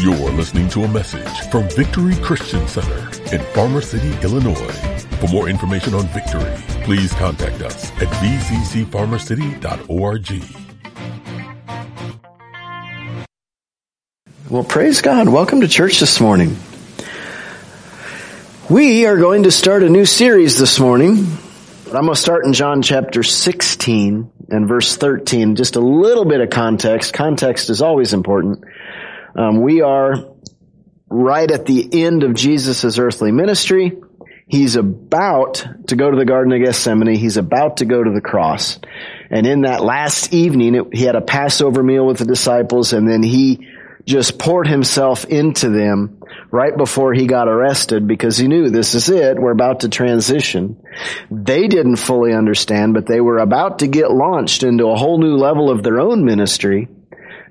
You're listening to a message from Victory Christian Center in Farmer City, Illinois. For more information on Victory, please contact us at vccfarmercity.org. Well, praise God. Welcome to church this morning. We are going to start a new series this morning. I'm going to start in John chapter 16 and verse 13. Just a little bit of context. Context is always important. Um, we are right at the end of Jesus' earthly ministry. He's about to go to the Garden of Gethsemane. He's about to go to the cross. And in that last evening, it, he had a Passover meal with the disciples and then he just poured himself into them right before he got arrested because he knew this is it. We're about to transition. They didn't fully understand, but they were about to get launched into a whole new level of their own ministry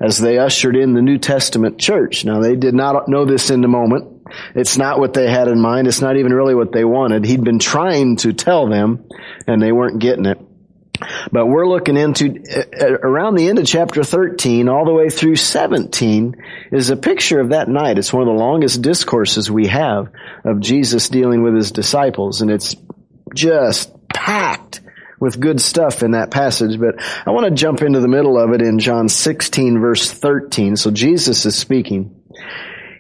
as they ushered in the New Testament church. Now they did not know this in the moment. It's not what they had in mind. It's not even really what they wanted. He'd been trying to tell them and they weren't getting it. But we're looking into uh, around the end of chapter 13 all the way through 17 is a picture of that night. It's one of the longest discourses we have of Jesus dealing with his disciples and it's just packed with good stuff in that passage, but I want to jump into the middle of it in John 16 verse 13. So Jesus is speaking.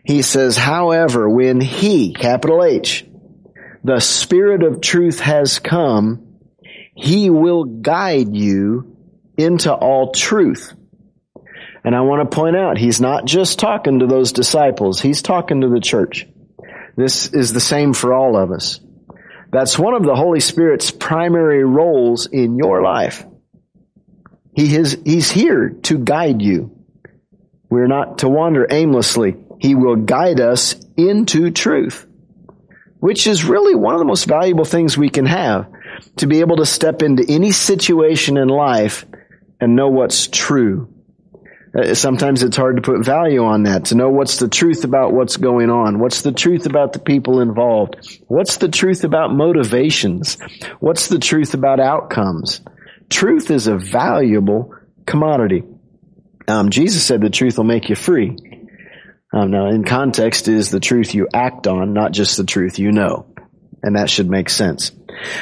He says, however, when he, capital H, the Spirit of truth has come, he will guide you into all truth. And I want to point out, he's not just talking to those disciples, he's talking to the church. This is the same for all of us. That's one of the Holy Spirit's primary roles in your life. He is, he's here to guide you. We're not to wander aimlessly. He will guide us into truth, which is really one of the most valuable things we can have to be able to step into any situation in life and know what's true. Uh, sometimes it's hard to put value on that, to know what's the truth about what's going on. What's the truth about the people involved? What's the truth about motivations? What's the truth about outcomes? Truth is a valuable commodity. Um, Jesus said the truth will make you free. Um, now, in context, is the truth you act on, not just the truth you know. And that should make sense.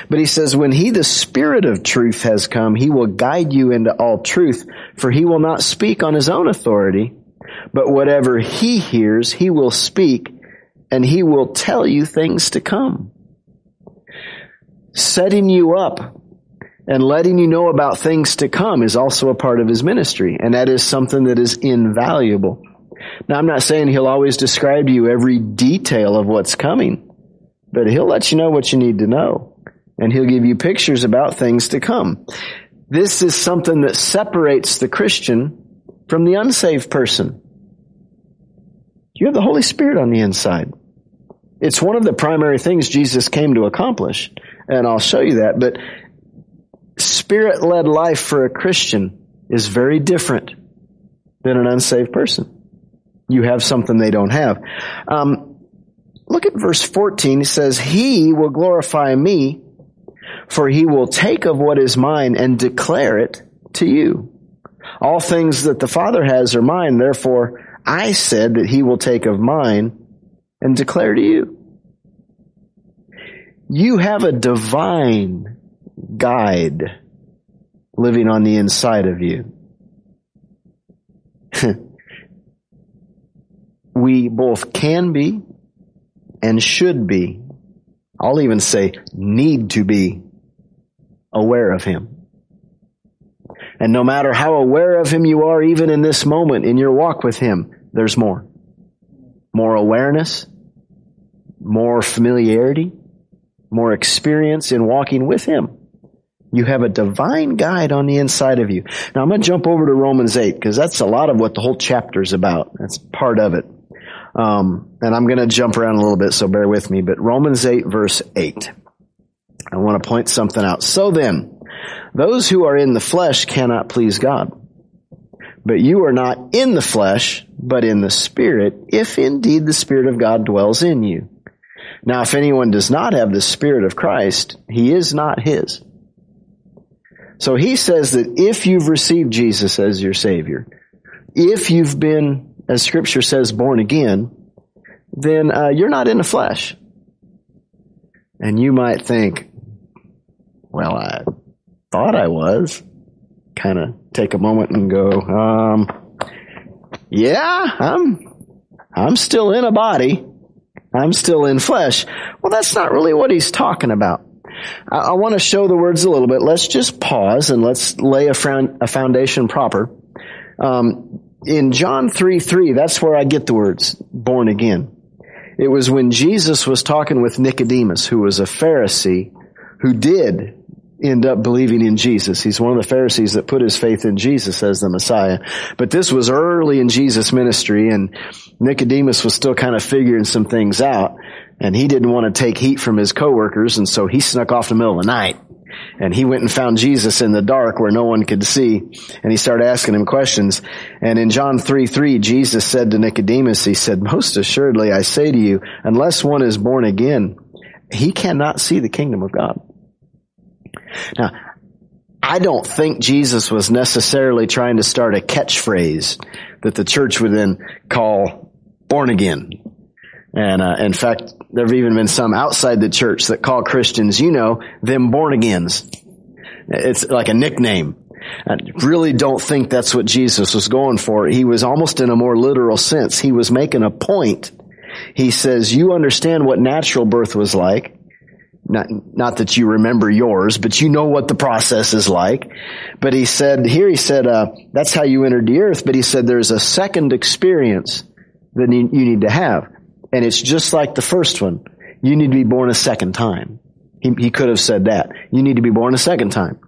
But he says, when he, the spirit of truth has come, he will guide you into all truth, for he will not speak on his own authority, but whatever he hears, he will speak, and he will tell you things to come. Setting you up and letting you know about things to come is also a part of his ministry, and that is something that is invaluable. Now, I'm not saying he'll always describe to you every detail of what's coming, but he'll let you know what you need to know and he'll give you pictures about things to come. This is something that separates the Christian from the unsaved person. You have the Holy Spirit on the inside. It's one of the primary things Jesus came to accomplish, and I'll show you that. But spirit led life for a Christian is very different than an unsaved person. You have something they don't have. Um, look at verse 14. He says, He will glorify me for he will take of what is mine and declare it to you. All things that the Father has are mine, therefore I said that he will take of mine and declare to you. You have a divine guide living on the inside of you. we both can be and should be. I'll even say need to be aware of Him. And no matter how aware of Him you are, even in this moment in your walk with Him, there's more. More awareness, more familiarity, more experience in walking with Him. You have a divine guide on the inside of you. Now I'm going to jump over to Romans 8 because that's a lot of what the whole chapter is about. That's part of it. Um, and I'm going to jump around a little bit, so bear with me. But Romans 8 verse 8. I want to point something out. So then, those who are in the flesh cannot please God. But you are not in the flesh, but in the Spirit, if indeed the Spirit of God dwells in you. Now, if anyone does not have the Spirit of Christ, he is not his. So he says that if you've received Jesus as your Savior, if you've been as scripture says, born again, then uh, you're not in the flesh. And you might think, well, I thought I was. Kind of take a moment and go, um, yeah, I'm, I'm still in a body. I'm still in flesh. Well, that's not really what he's talking about. I, I want to show the words a little bit. Let's just pause and let's lay a, a foundation proper. Um, in John 3 3, that's where I get the words born again. It was when Jesus was talking with Nicodemus, who was a Pharisee, who did end up believing in Jesus. He's one of the Pharisees that put his faith in Jesus as the Messiah. But this was early in Jesus' ministry and Nicodemus was still kind of figuring some things out and he didn't want to take heat from his coworkers and so he snuck off in the middle of the night and he went and found Jesus in the dark where no one could see and he started asking him questions. And in John 3, 3, Jesus said to Nicodemus, he said, most assuredly I say to you, unless one is born again, he cannot see the kingdom of God. Now, I don't think Jesus was necessarily trying to start a catchphrase that the church would then call born again. And uh, in fact, there have even been some outside the church that call Christians, you know, them born agains. It's like a nickname. I really don't think that's what Jesus was going for. He was almost in a more literal sense. He was making a point. He says, you understand what natural birth was like. Not, not that you remember yours, but you know what the process is like. But he said, here he said, uh, that's how you entered the earth. But he said there's a second experience that you need to have. And it's just like the first one. You need to be born a second time. He, he could have said that. You need to be born a second time.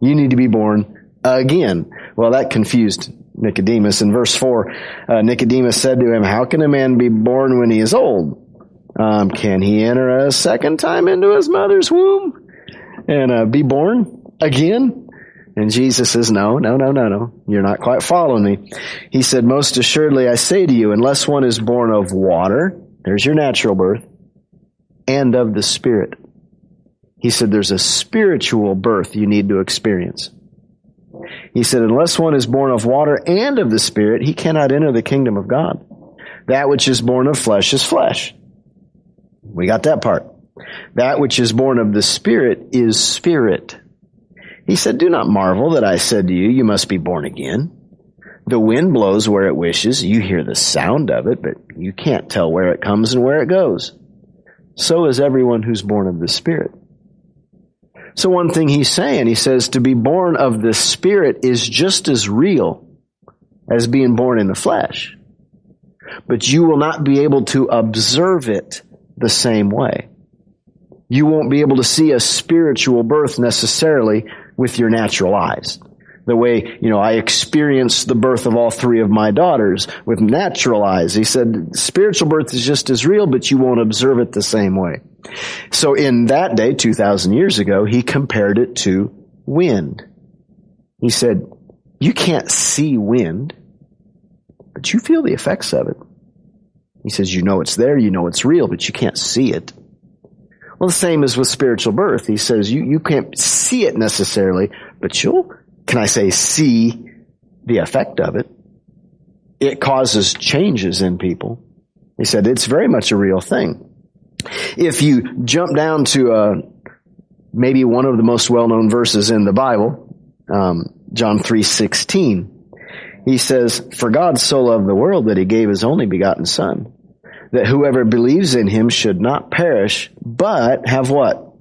You need to be born again. Well, that confused Nicodemus. In verse 4, uh, Nicodemus said to him, How can a man be born when he is old? Um, can he enter a second time into his mother's womb and uh, be born again? And Jesus says, no, no, no, no, no. You're not quite following me. He said, most assuredly I say to you, unless one is born of water, there's your natural birth, and of the Spirit. He said, there's a spiritual birth you need to experience. He said, unless one is born of water and of the Spirit, he cannot enter the kingdom of God. That which is born of flesh is flesh we got that part. That which is born of the Spirit is spirit. He said, Do not marvel that I said to you, You must be born again. The wind blows where it wishes. You hear the sound of it, but you can't tell where it comes and where it goes. So is everyone who's born of the Spirit. So one thing he's saying, he says, to be born of the Spirit is just as real as being born in the flesh. But you will not be able to observe it the same way. You won't be able to see a spiritual birth necessarily with your natural eyes. The way, you know, I experienced the birth of all three of my daughters with natural eyes. He said, spiritual birth is just as real, but you won't observe it the same way. So in that day, 2,000 years ago, he compared it to wind. He said, you can't see wind, but you feel the effects of it. He says, you know it's there, you know it's real, but you can't see it. Well, the same is with spiritual birth. He says, you, you can't see it necessarily, but you'll, can I say, see the effect of it. It causes changes in people. He said, it's very much a real thing. If you jump down to uh, maybe one of the most well-known verses in the Bible, um, John 3.16, he says, For God so loved the world that he gave his only begotten Son, that whoever believes in him should not perish, but have what?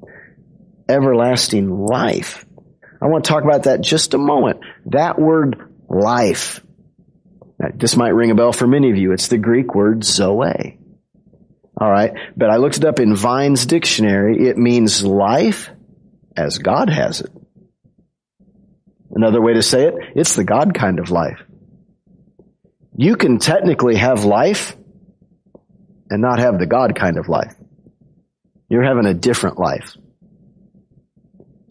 Everlasting life. I want to talk about that just a moment. That word life. This might ring a bell for many of you. It's the Greek word zoe. All right. But I looked it up in Vine's dictionary. It means life as God has it. Another way to say it, it's the God kind of life. You can technically have life and not have the God kind of life. You're having a different life.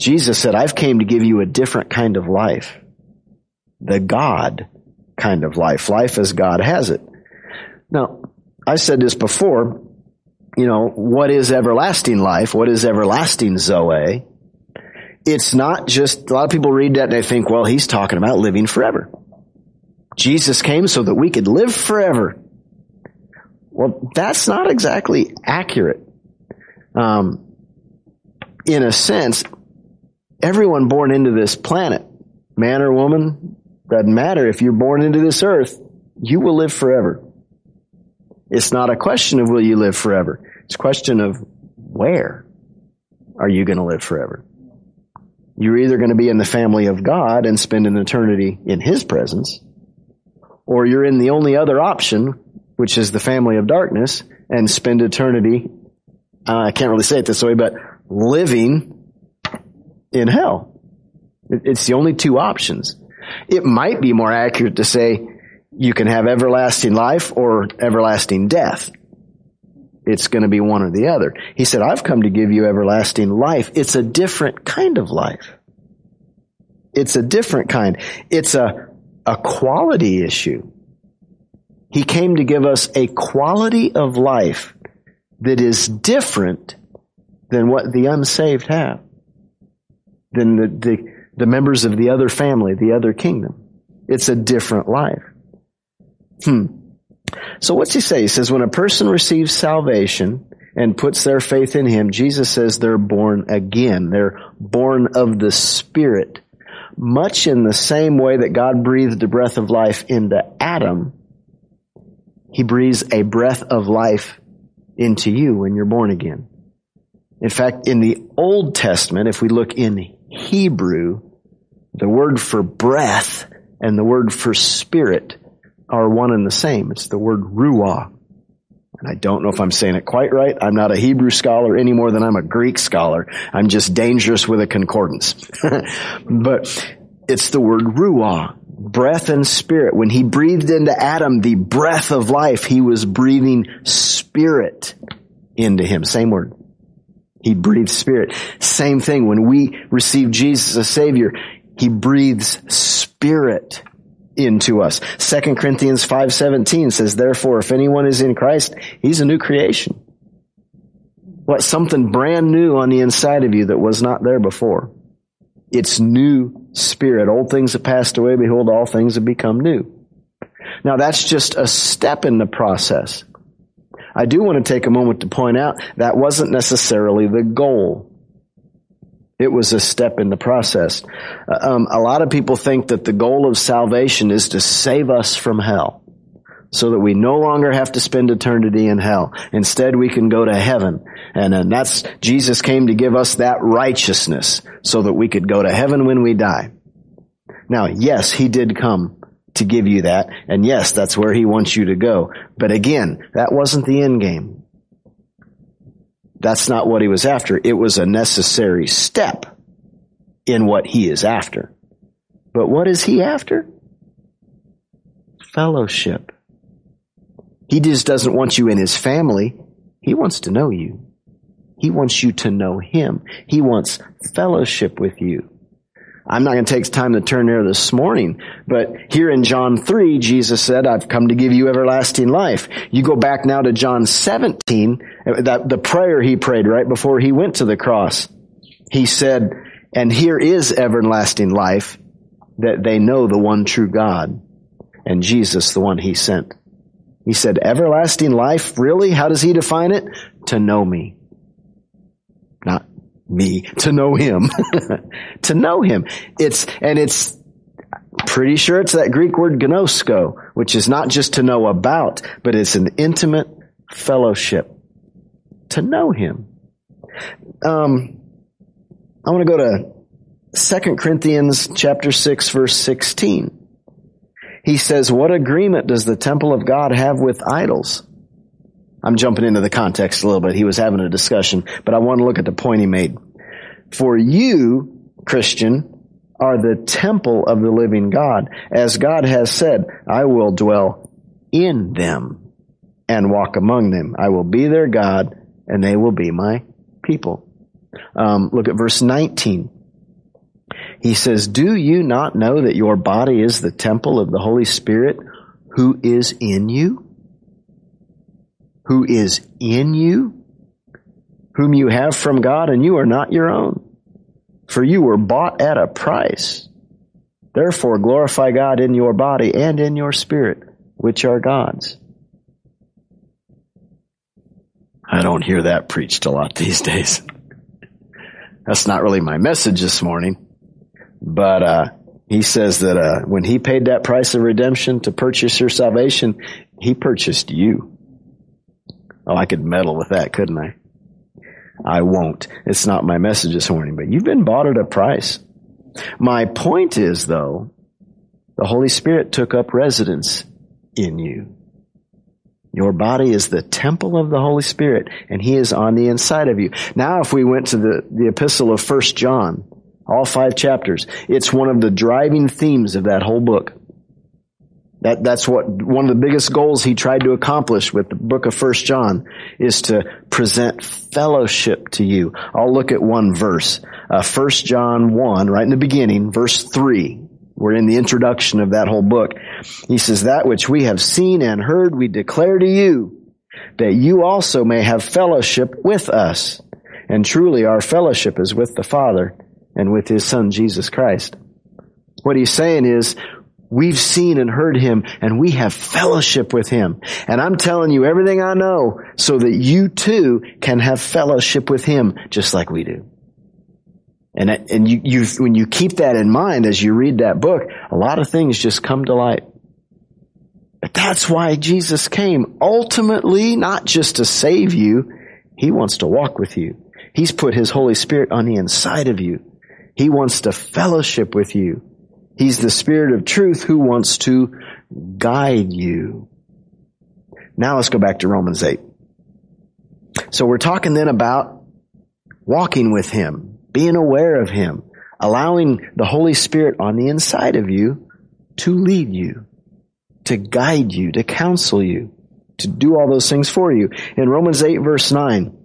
Jesus said, I've came to give you a different kind of life. The God kind of life. Life as God has it. Now, I said this before, you know, what is everlasting life? What is everlasting Zoe? It's not just, a lot of people read that and they think, well, he's talking about living forever. Jesus came so that we could live forever. Well, that's not exactly accurate. Um, in a sense, everyone born into this planet, man or woman, doesn't matter. If you're born into this earth, you will live forever. It's not a question of will you live forever. It's a question of where are you going to live forever? You're either going to be in the family of God and spend an eternity in His presence, or you're in the only other option, which is the family of darkness, and spend eternity, uh, I can't really say it this way, but living in hell. It's the only two options. It might be more accurate to say you can have everlasting life or everlasting death. It's going to be one or the other. He said, I've come to give you everlasting life. It's a different kind of life. It's a different kind. It's a, a quality issue. He came to give us a quality of life that is different than what the unsaved have, than the, the, the members of the other family, the other kingdom. It's a different life. Hmm. So what's he say? He says, when a person receives salvation and puts their faith in him, Jesus says they're born again. They're born of the Spirit. Much in the same way that God breathed the breath of life into Adam, he breathes a breath of life into you when you're born again. In fact, in the Old Testament, if we look in Hebrew, the word for breath and the word for spirit are one and the same. It's the word ruah. And I don't know if I'm saying it quite right. I'm not a Hebrew scholar any more than I'm a Greek scholar. I'm just dangerous with a concordance. but it's the word ruah, breath and spirit. When he breathed into Adam the breath of life, he was breathing spirit into him. Same word. He breathed spirit. Same thing. When we receive Jesus as Savior, He breathes spirit into us. 2 Corinthians 5:17 says, "Therefore, if anyone is in Christ, he's a new creation." What something brand new on the inside of you that was not there before. It's new spirit. Old things have passed away. Behold, all things have become new. Now that's just a step in the process. I do want to take a moment to point out that wasn't necessarily the goal. It was a step in the process. Uh, um, a lot of people think that the goal of salvation is to save us from hell so that we no longer have to spend eternity in hell. Instead, we can go to heaven. And, and that's, Jesus came to give us that righteousness so that we could go to heaven when we die. Now, yes, He did come to give you that. And yes, that's where He wants you to go. But again, that wasn't the end game. That's not what he was after. It was a necessary step in what he is after. But what is he after? Fellowship. He just doesn't want you in his family. He wants to know you. He wants you to know him. He wants fellowship with you. I'm not going to take time to turn there this morning, but here in John 3, Jesus said, I've come to give you everlasting life. You go back now to John 17, that the prayer he prayed right before he went to the cross. He said, and here is everlasting life, that they know the one true God and Jesus, the one he sent. He said, everlasting life, really? How does he define it? To know me. Not me to know him. to know him. It's, and it's pretty sure it's that Greek word gnosko, which is not just to know about, but it's an intimate fellowship. To know him. Um, I want to go to 2 Corinthians chapter 6 verse 16. He says, what agreement does the temple of God have with idols? I'm jumping into the context a little bit. He was having a discussion, but I want to look at the point he made. For you, Christian, are the temple of the living God. As God has said, I will dwell in them and walk among them. I will be their God and they will be my people. Um, look at verse 19. He says, Do you not know that your body is the temple of the Holy Spirit who is in you? who is in you, whom you have from God, and you are not your own. For you were bought at a price. Therefore glorify God in your body and in your spirit, which are God's. I don't hear that preached a lot these days. That's not really my message this morning. But uh, he says that uh, when he paid that price of redemption to purchase your salvation, he purchased you. Oh, I could meddle with that, couldn't I? I won't. It's not my message this morning, but you've been bought at a price. My point is, though, the Holy Spirit took up residence in you. Your body is the temple of the Holy Spirit, and He is on the inside of you. Now, if we went to the, the epistle of First John, all five chapters, it's one of the driving themes of that whole book. That, that's what, one of the biggest goals he tried to accomplish with the book of First John is to present fellowship to you. I'll look at one verse. Uh, First John 1, right in the beginning, verse 3. We're in the introduction of that whole book. He says, that which we have seen and heard we declare to you, that you also may have fellowship with us. And truly our fellowship is with the Father and with His Son, Jesus Christ. What he's saying is, We've seen and heard him and we have fellowship with him. And I'm telling you everything I know so that you too can have fellowship with him just like we do. And, and you, you, when you keep that in mind as you read that book, a lot of things just come to light. But that's why Jesus came. Ultimately, not just to save you, He wants to walk with you. He's put His Holy Spirit on the inside of you. He wants to fellowship with you. He's the Spirit of truth who wants to guide you. Now let's go back to Romans 8. So we're talking then about walking with Him, being aware of Him, allowing the Holy Spirit on the inside of you to lead you, to guide you, to counsel you, to do all those things for you. In Romans 8 verse 9,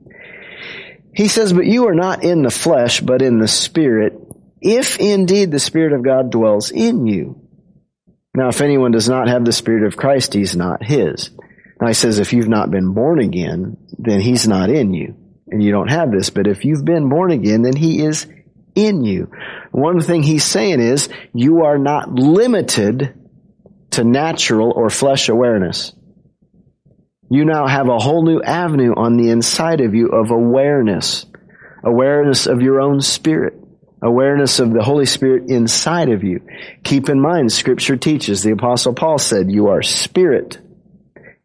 he says, but you are not in the flesh, but in the spirit, if indeed the Spirit of God dwells in you. Now, if anyone does not have the Spirit of Christ, he's not his. Now he says, if you've not been born again, then he's not in you. And you don't have this. But if you've been born again, then he is in you. One thing he's saying is, you are not limited to natural or flesh awareness. You now have a whole new avenue on the inside of you of awareness. Awareness of your own spirit awareness of the Holy Spirit inside of you. Keep in mind, scripture teaches, the apostle Paul said, you are spirit.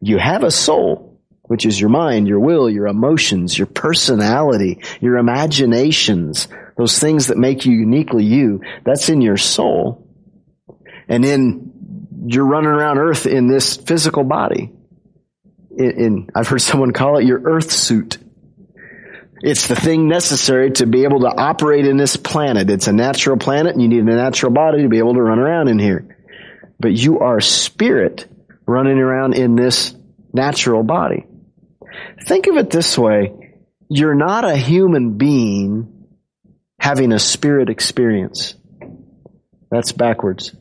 You have a soul, which is your mind, your will, your emotions, your personality, your imaginations, those things that make you uniquely you. That's in your soul. And then you're running around earth in this physical body. In, I've heard someone call it your earth suit. It's the thing necessary to be able to operate in this planet. It's a natural planet and you need a natural body to be able to run around in here. But you are spirit running around in this natural body. Think of it this way. You're not a human being having a spirit experience. That's backwards.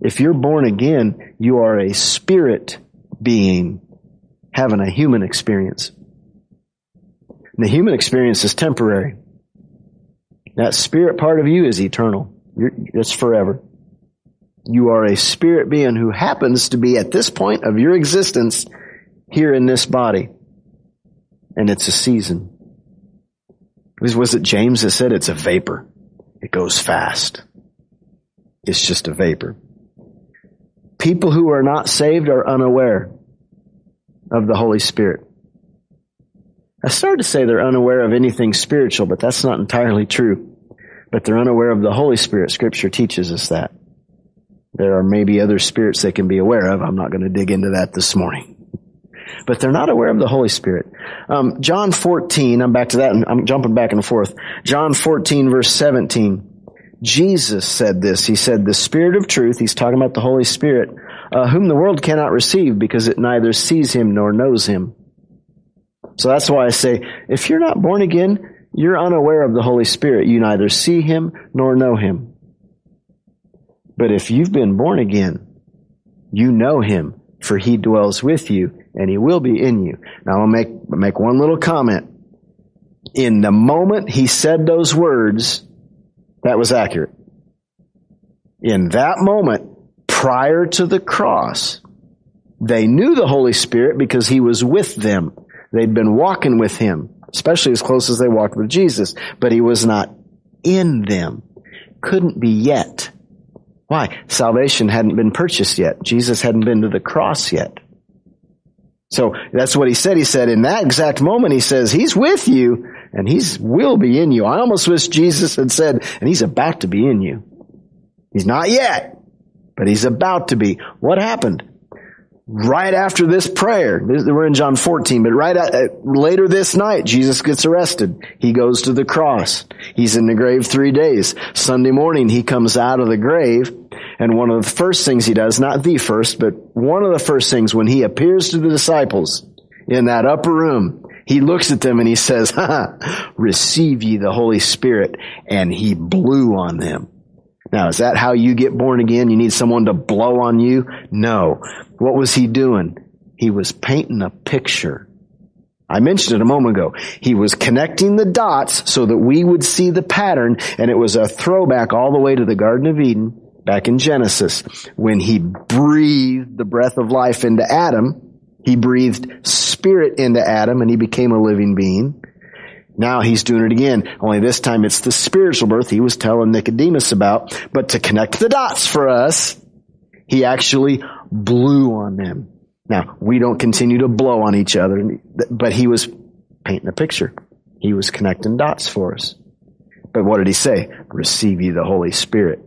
If you're born again, you are a spirit being having a human experience. The human experience is temporary. That spirit part of you is eternal. You're, it's forever. You are a spirit being who happens to be at this point of your existence here in this body. And it's a season. Was, was it James that said it's a vapor? It goes fast. It's just a vapor. People who are not saved are unaware of the Holy Spirit. I started to say they're unaware of anything spiritual, but that's not entirely true. But they're unaware of the Holy Spirit. Scripture teaches us that. There are maybe other spirits they can be aware of. I'm not going to dig into that this morning. But they're not aware of the Holy Spirit. Um, John 14, I'm back to that, and I'm jumping back and forth. John 14, verse 17. Jesus said this. He said, the Spirit of truth, he's talking about the Holy Spirit, uh, whom the world cannot receive because it neither sees him nor knows him. So that's why I say, if you're not born again, you're unaware of the Holy Spirit. You neither see Him nor know Him. But if you've been born again, you know Him, for He dwells with you and He will be in you. Now I'll make, make one little comment. In the moment He said those words, that was accurate. in that moment, prior to the cross, they knew the Holy Spirit because He was with them. They'd been walking with Him, especially as close as they walked with Jesus, but He was not in them. Couldn't be yet. Why? Salvation hadn't been purchased yet. Jesus hadn't been to the cross yet. So that's what he said. He said in that exact moment, he says, he's with you and he's will be in you. I almost wish Jesus had said, and he's about to be in you. He's not yet, but he's about to be. What happened? Right after this prayer, we're in John 14, but right at, later this night, Jesus gets arrested. He goes to the cross. He's in the grave three days. Sunday morning, he comes out of the grave, and one of the first things he does, not the first, but one of the first things when he appears to the disciples in that upper room, he looks at them and he says, receive ye the Holy Spirit, and he blew on them. Now, is that how you get born again? You need someone to blow on you? No. What was he doing? He was painting a picture. I mentioned it a moment ago. He was connecting the dots so that we would see the pattern, and it was a throwback all the way to the Garden of Eden, back in Genesis, when he breathed the breath of life into Adam. He breathed spirit into Adam, and he became a living being. Now he's doing it again, only this time it's the spiritual birth he was telling Nicodemus about. But to connect the dots for us, he actually blew on them. Now, we don't continue to blow on each other, but he was painting a picture. He was connecting dots for us. But what did he say? Receive ye the Holy Spirit.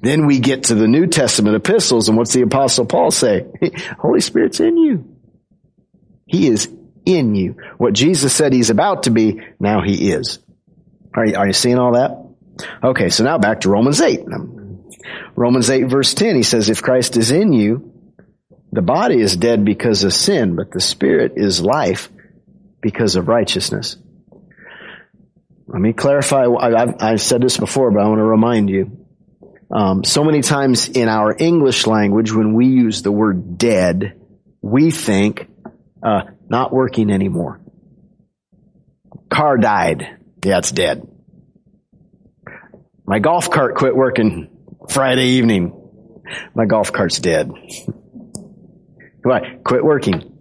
Then we get to the New Testament epistles, and what's the Apostle Paul say? Holy Spirit's in you. He is in you. What Jesus said he's about to be, now he is. Are you, are you seeing all that? Okay, so now back to Romans 8. Romans 8 verse 10, he says, if Christ is in you, the body is dead because of sin, but the spirit is life because of righteousness. Let me clarify. I've, I've said this before, but I want to remind you. Um, so many times in our English language, when we use the word dead, we think uh, not working anymore. Car died. Yeah, it's dead. My golf cart quit working Friday evening. My golf cart's dead. What? Quit working.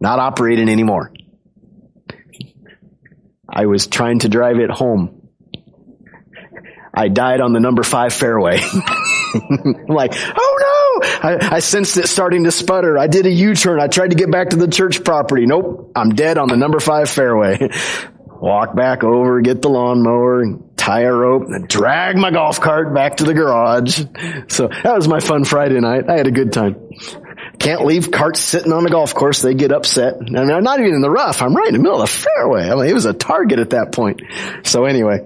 Not operating anymore. I was trying to drive it home. I died on the number five fairway. Like, oh! I, I, sensed it starting to sputter. I did a U-turn. I tried to get back to the church property. Nope. I'm dead on the number five fairway. Walk back over, get the lawnmower, tie a rope, and drag my golf cart back to the garage. So that was my fun Friday night. I had a good time. Can't leave carts sitting on the golf course. They get upset. And I'm not even in the rough. I'm right in the middle of the fairway. I mean, it was a target at that point. So anyway,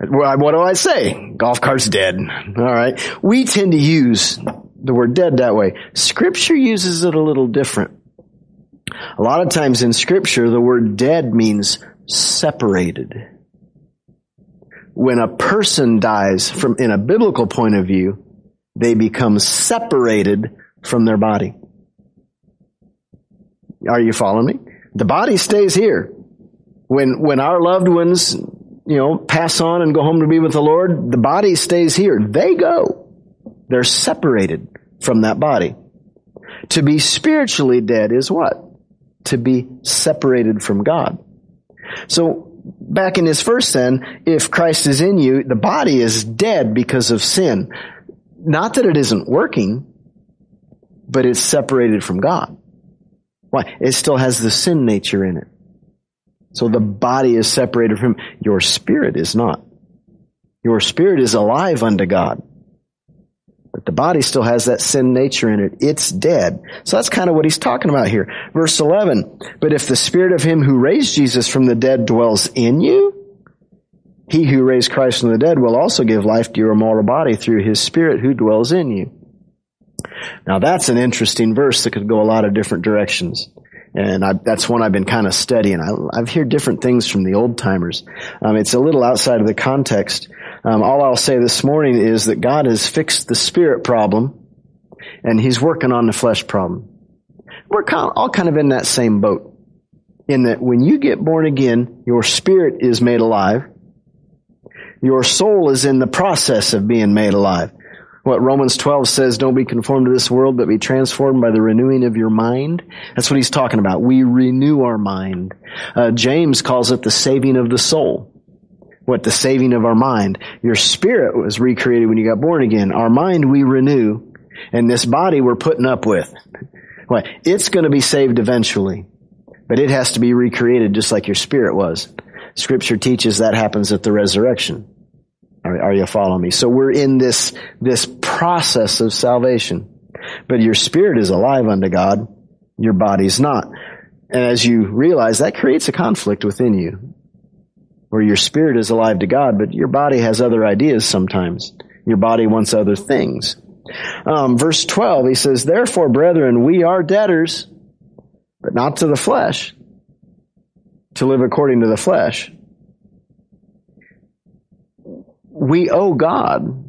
what do I say? Golf cart's dead. All right. We tend to use the word dead that way. Scripture uses it a little different. A lot of times in scripture, the word dead means separated. When a person dies from, in a biblical point of view, they become separated from their body. Are you following me? The body stays here. When, when our loved ones, you know, pass on and go home to be with the Lord, the body stays here. They go. They're separated from that body. To be spiritually dead is what? To be separated from God. So back in his first sin, if Christ is in you, the body is dead because of sin. Not that it isn't working, but it's separated from God. Why? It still has the sin nature in it. So the body is separated from your spirit is not. Your spirit is alive unto God. But the body still has that sin nature in it. It's dead. So that's kind of what he's talking about here. Verse 11. But if the spirit of him who raised Jesus from the dead dwells in you, he who raised Christ from the dead will also give life to your mortal body through his spirit who dwells in you. Now that's an interesting verse that could go a lot of different directions. And I, that's one I've been kind of studying. I, have heard different things from the old timers. Um, it's a little outside of the context. Um, all I'll say this morning is that God has fixed the spirit problem, and He's working on the flesh problem. We're kind of, all kind of in that same boat. In that when you get born again, your spirit is made alive. Your soul is in the process of being made alive. What Romans 12 says, don't be conformed to this world, but be transformed by the renewing of your mind. That's what he's talking about. We renew our mind. Uh, James calls it the saving of the soul. What? The saving of our mind. Your spirit was recreated when you got born again. Our mind we renew, and this body we're putting up with. What? It's going to be saved eventually, but it has to be recreated just like your spirit was. Scripture teaches that happens at the resurrection. Are, are you following me? So we're in this, this process of salvation. But your spirit is alive unto God. Your body's not. And as you realize, that creates a conflict within you. Where your spirit is alive to God, but your body has other ideas sometimes. Your body wants other things. Um, verse 12, he says, Therefore, brethren, we are debtors, but not to the flesh, to live according to the flesh we owe God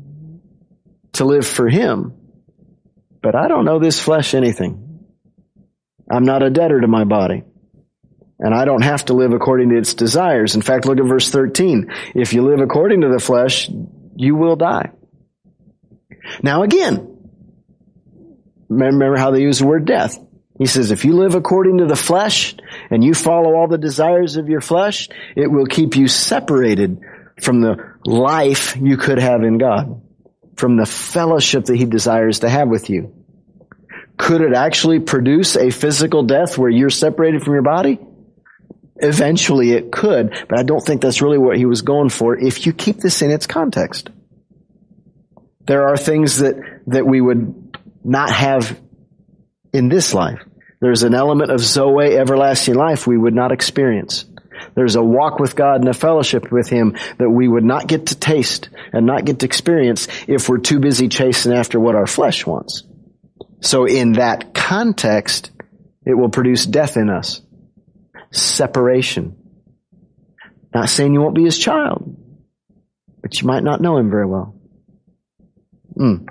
to live for Him. But I don't owe this flesh anything. I'm not a debtor to my body. And I don't have to live according to its desires. In fact, look at verse 13. If you live according to the flesh, you will die. Now again, remember how they use the word death. He says, if you live according to the flesh and you follow all the desires of your flesh, it will keep you separated from the life you could have in God, from the fellowship that He desires to have with you. Could it actually produce a physical death where you're separated from your body? Eventually it could, but I don't think that's really what he was going for if you keep this in its context. There are things that, that we would not have in this life. There's an element of Zoe, everlasting life, we would not experience. There's a walk with God and a fellowship with Him that we would not get to taste and not get to experience if we're too busy chasing after what our flesh wants. So in that context, it will produce death in us. Separation. Not saying you won't be His child, but you might not know Him very well. Mm.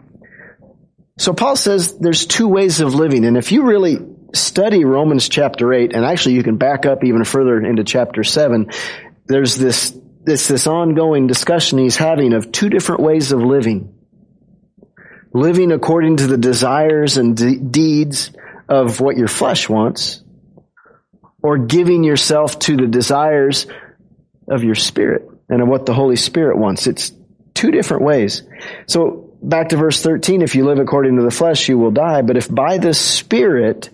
So Paul says there's two ways of living, and if you really study Romans chapter 8, and actually you can back up even further into chapter 7, there's this, this, this ongoing discussion he's having of two different ways of living. Living according to the desires and de- deeds of what your flesh wants, or giving yourself to the desires of your spirit and of what the Holy Spirit wants. It's two different ways. So back to verse 13, if you live according to the flesh, you will die. But if by the Spirit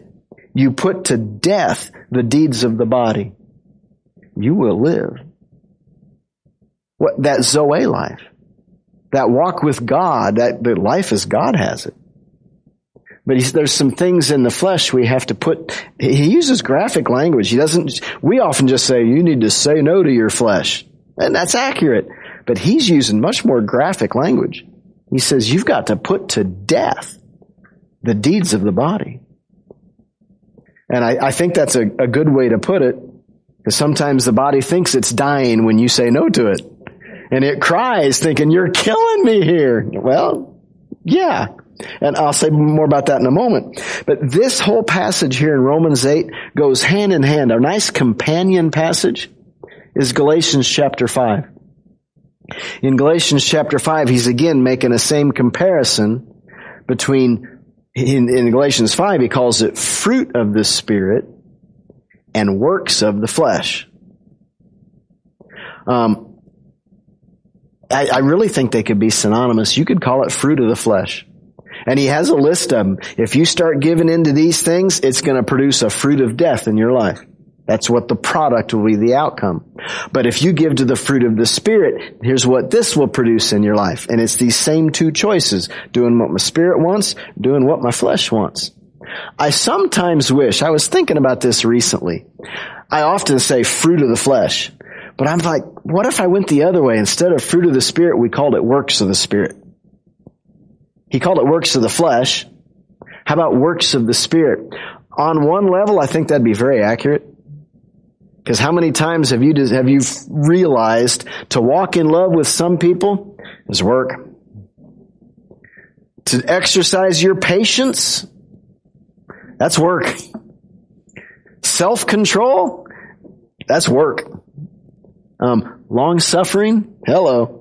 you put to death the deeds of the body, you will live. What, that Zoe life, that walk with God, that, that life as God has it. But there's some things in the flesh we have to put, he uses graphic language. He doesn't, we often just say, you need to say no to your flesh. And that's accurate. But he's using much more graphic language. He says, you've got to put to death the deeds of the body. And I, I think that's a, a good way to put it, because sometimes the body thinks it's dying when you say no to it. And it cries thinking, you're killing me here. Well, yeah. And I'll say more about that in a moment. But this whole passage here in Romans 8 goes hand in hand. A nice companion passage is Galatians chapter 5. In Galatians chapter 5, he's again making the same comparison between in, in Galatians 5, he calls it fruit of the Spirit and works of the flesh. Um, I, I really think they could be synonymous. You could call it fruit of the flesh. And he has a list of them. If you start giving into these things, it's going to produce a fruit of death in your life. That's what the product will be, the outcome. But if you give to the fruit of the Spirit, here's what this will produce in your life. And it's these same two choices. Doing what my spirit wants, doing what my flesh wants. I sometimes wish, I was thinking about this recently. I often say fruit of the flesh. But I'm like, what if I went the other way? Instead of fruit of the Spirit, we called it works of the Spirit. He called it works of the flesh. How about works of the Spirit? On one level, I think that'd be very accurate. Because how many times have you, have you realized to walk in love with some people is work? To exercise your patience, that's work. Self-control, that's work. Um, long suffering, hello,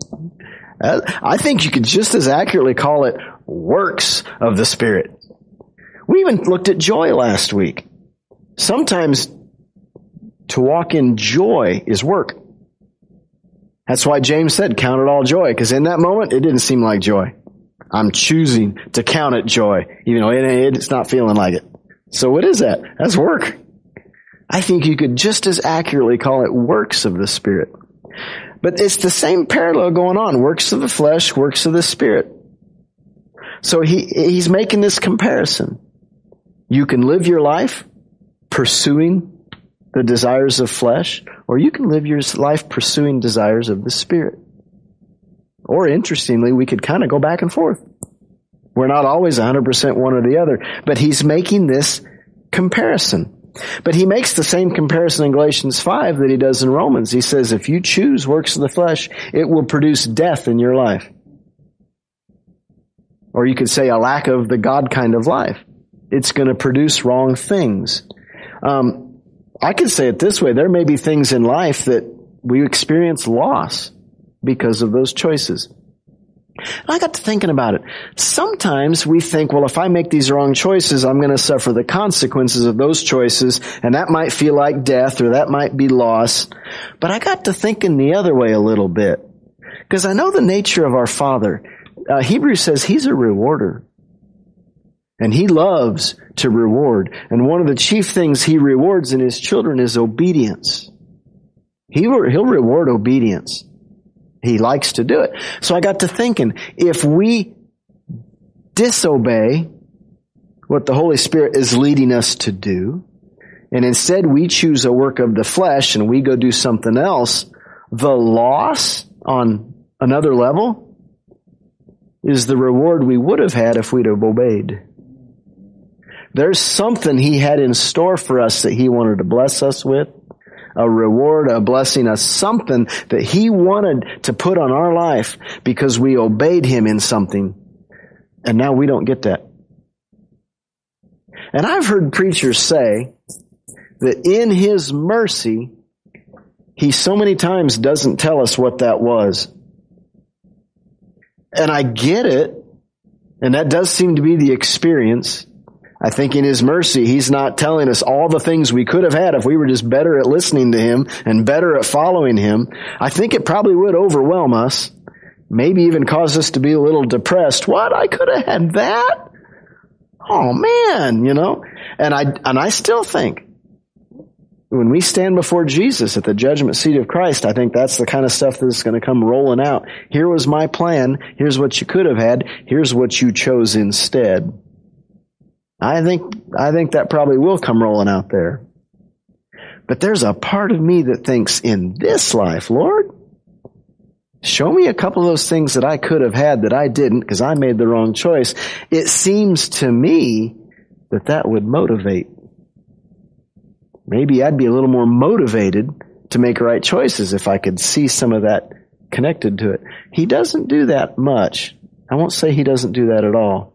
I think you could just as accurately call it works of the Spirit. We even looked at joy last week. Sometimes to walk in joy is work. That's why James said, count it all joy, because in that moment, it didn't seem like joy. I'm choosing to count it joy, even though it's not feeling like it. So what is that? That's work. I think you could just as accurately call it works of the Spirit. But it's the same parallel going on. Works of the flesh, works of the Spirit. So he, he's making this comparison. You can live your life pursuing the desires of flesh, or you can live your life pursuing desires of the Spirit. Or interestingly, we could kind of go back and forth. We're not always 100% one or the other, but he's making this comparison. But he makes the same comparison in Galatians 5 that he does in Romans. He says, if you choose works of the flesh, it will produce death in your life. Or you could say a lack of the God kind of life. It's going to produce wrong things. Um, I could say it this way. There may be things in life that we experience loss because of those choices. And I got to thinking about it. Sometimes we think, well, if I make these wrong choices, I'm going to suffer the consequences of those choices, and that might feel like death or that might be loss. But I got to thinking the other way a little bit. Because I know the nature of our Father. Uh, Hebrews says He's a rewarder. And He loves to reward. And one of the chief things He rewards in His children is obedience. He, he'll reward obedience. He likes to do it. So I got to thinking, if we disobey what the Holy Spirit is leading us to do, and instead we choose a work of the flesh and we go do something else, the loss on another level is the reward we would have had if we'd have obeyed. There's something he had in store for us that he wanted to bless us with a reward, a blessing, a something that He wanted to put on our life because we obeyed Him in something. And now we don't get that. And I've heard preachers say that in His mercy, He so many times doesn't tell us what that was. And I get it. And that does seem to be the experience. I think in His mercy, He's not telling us all the things we could have had if we were just better at listening to Him and better at following Him. I think it probably would overwhelm us, maybe even cause us to be a little depressed. What? I could have had that? Oh man, you know? And I, and I still think when we stand before Jesus at the judgment seat of Christ, I think that's the kind of stuff that's going to come rolling out. Here was my plan. Here's what you could have had. Here's what you chose instead. I think, I think that probably will come rolling out there. But there's a part of me that thinks in this life, Lord, show me a couple of those things that I could have had that I didn't because I made the wrong choice. It seems to me that that would motivate. Maybe I'd be a little more motivated to make right choices if I could see some of that connected to it. He doesn't do that much. I won't say he doesn't do that at all.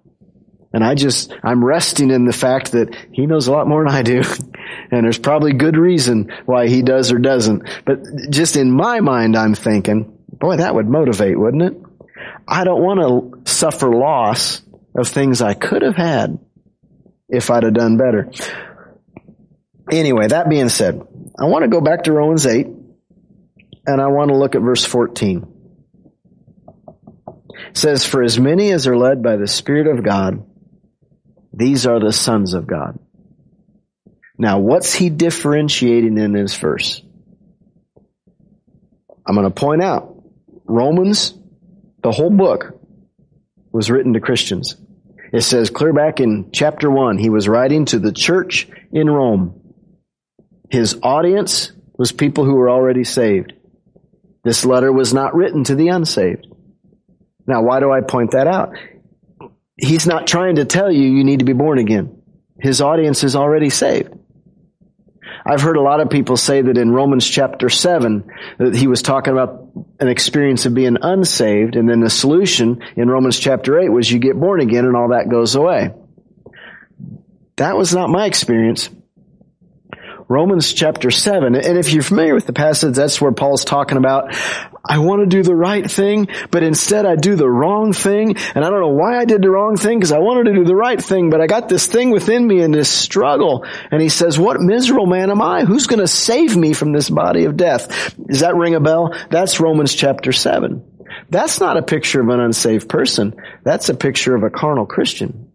And I just, I'm resting in the fact that he knows a lot more than I do. and there's probably good reason why he does or doesn't. But just in my mind, I'm thinking, boy, that would motivate, wouldn't it? I don't want to suffer loss of things I could have had if I'd have done better. Anyway, that being said, I want to go back to Romans 8 and I want to look at verse 14. It says, For as many as are led by the Spirit of God, these are the sons of God. Now, what's he differentiating in this verse? I'm going to point out Romans, the whole book, was written to Christians. It says clear back in chapter 1, he was writing to the church in Rome. His audience was people who were already saved. This letter was not written to the unsaved. Now, why do I point that out? he's not trying to tell you you need to be born again. His audience is already saved. I've heard a lot of people say that in Romans chapter 7, that he was talking about an experience of being unsaved, and then the solution in Romans chapter 8 was you get born again and all that goes away. That was not my experience. Romans chapter 7. And if you're familiar with the passage, that's where Paul's talking about, I want to do the right thing, but instead I do the wrong thing. And I don't know why I did the wrong thing because I wanted to do the right thing, but I got this thing within me in this struggle. And he says, what miserable man am I? Who's going to save me from this body of death? Does that ring a bell? That's Romans chapter 7. That's not a picture of an unsaved person. That's a picture of a carnal Christian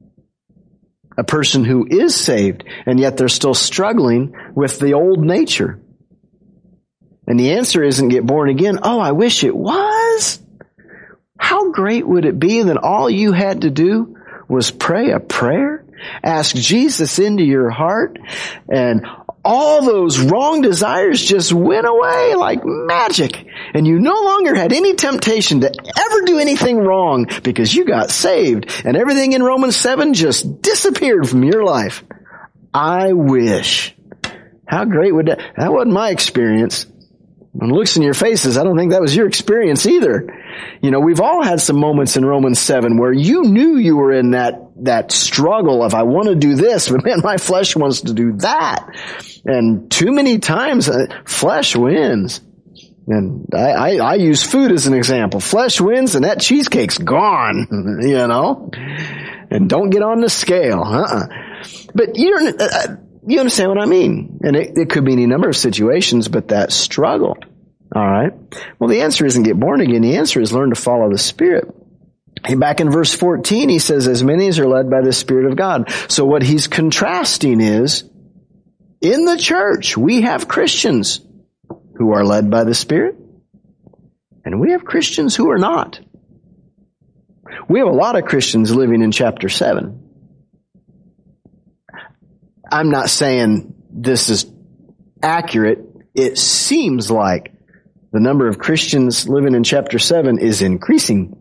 a person who is saved, and yet they're still struggling with the old nature. And the answer isn't get born again. Oh, I wish it was. How great would it be that all you had to do was pray a prayer, ask Jesus into your heart, and all those wrong desires just went away like magic. And you no longer had any temptation to ever do anything wrong because you got saved and everything in Romans 7 just disappeared from your life. I wish. How great would that, that wasn't my experience. And looks in your faces, I don't think that was your experience either. You know, we've all had some moments in Romans 7 where you knew you were in that, that struggle of I want to do this, but man, my flesh wants to do that. And too many times, uh, flesh wins. And I, I, I, use food as an example. Flesh wins and that cheesecake's gone, you know? And don't get on the scale, uh-uh. But you don't, uh, uh, you understand what I mean? And it, it could be any number of situations, but that struggle. Alright? Well, the answer isn't get born again. The answer is learn to follow the Spirit. Back in verse 14, he says, as many as are led by the Spirit of God. So what he's contrasting is, in the church, we have Christians who are led by the Spirit, and we have Christians who are not. We have a lot of Christians living in chapter 7. I'm not saying this is accurate. It seems like the number of Christians living in chapter 7 is increasing.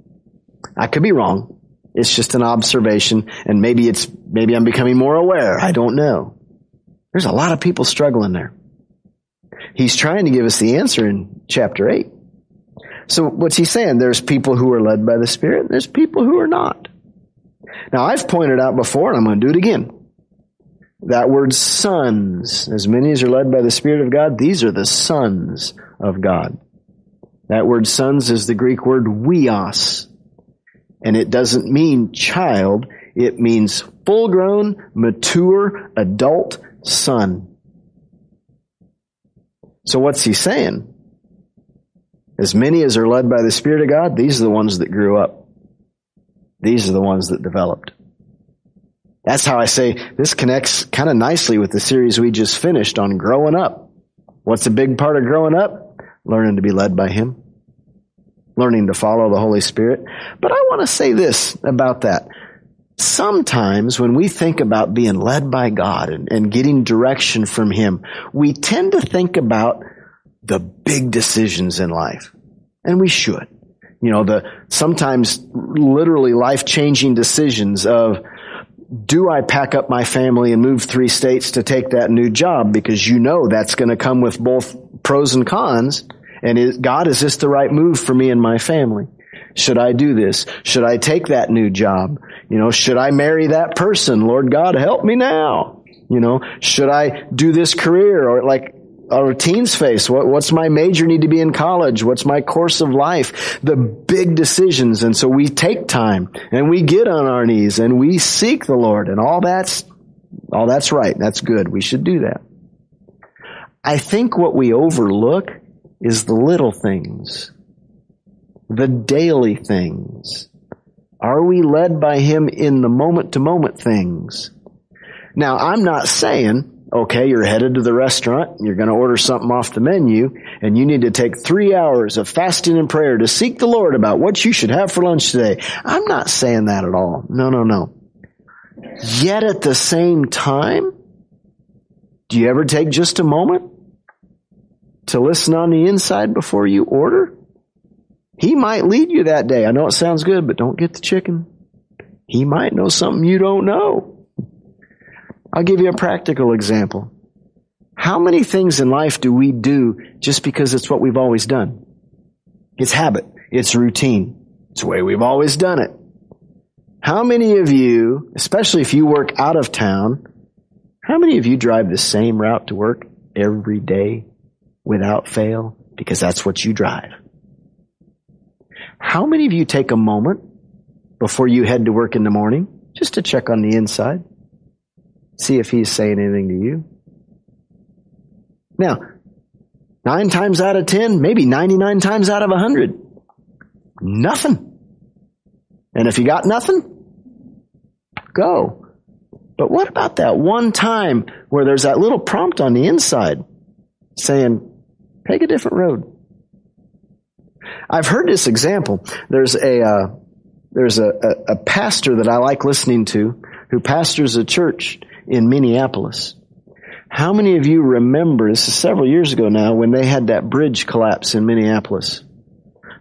I could be wrong. It's just an observation, and maybe it's, maybe I'm becoming more aware. I don't know. There's a lot of people struggling there. He's trying to give us the answer in chapter 8. So what's he saying? There's people who are led by the Spirit, there's people who are not. Now I've pointed out before, and I'm going to do it again. That word sons, as many as are led by the Spirit of God, these are the sons of God. That word sons is the Greek word huios. And it doesn't mean child, it means full grown, mature, adult son. So what's he saying? As many as are led by the Spirit of God, these are the ones that grew up. These are the ones that developed. That's how I say this connects kind of nicely with the series we just finished on growing up. What's a big part of growing up? Learning to be led by Him. Learning to follow the Holy Spirit. But I want to say this about that sometimes when we think about being led by God and, and, getting direction from Him, we tend to think about the big decisions in life. And we should. You know, the sometimes literally life-changing decisions of, do I pack up my family and move three states to take that new job? Because you know that's going to come with both pros and cons. And is, God, is this the right move for me and my family? Should I do this? Should I take that new job? You know, should I marry that person? Lord God, help me now. You know, should I do this career or like our teens face? What, what's my major need to be in college? What's my course of life? The big decisions. And so we take time and we get on our knees and we seek the Lord and all that's, all that's right. That's good. We should do that. I think what we overlook is the little things, the daily things. Are we led by Him in the moment to moment things? Now, I'm not saying, okay, you're headed to the restaurant, you're going to order something off the menu, and you need to take three hours of fasting and prayer to seek the Lord about what you should have for lunch today. I'm not saying that at all. No, no, no. Yet at the same time, do you ever take just a moment to listen on the inside before you order? He might lead you that day. I know it sounds good, but don't get the chicken. He might know something you don't know. I'll give you a practical example. How many things in life do we do just because it's what we've always done? It's habit. It's routine. It's the way we've always done it. How many of you, especially if you work out of town, how many of you drive the same route to work every day without fail because that's what you drive. How many of you take a moment before you head to work in the morning just to check on the inside? See if he's saying anything to you. Now, nine times out of ten, maybe 99 times out of a hundred, nothing. And if you got nothing, go. But what about that one time where there's that little prompt on the inside saying, take a different road? I've heard this example. There's a, uh, there's a, a, a pastor that I like listening to who pastors a church in Minneapolis. How many of you remember, this is several years ago now, when they had that bridge collapse in Minneapolis?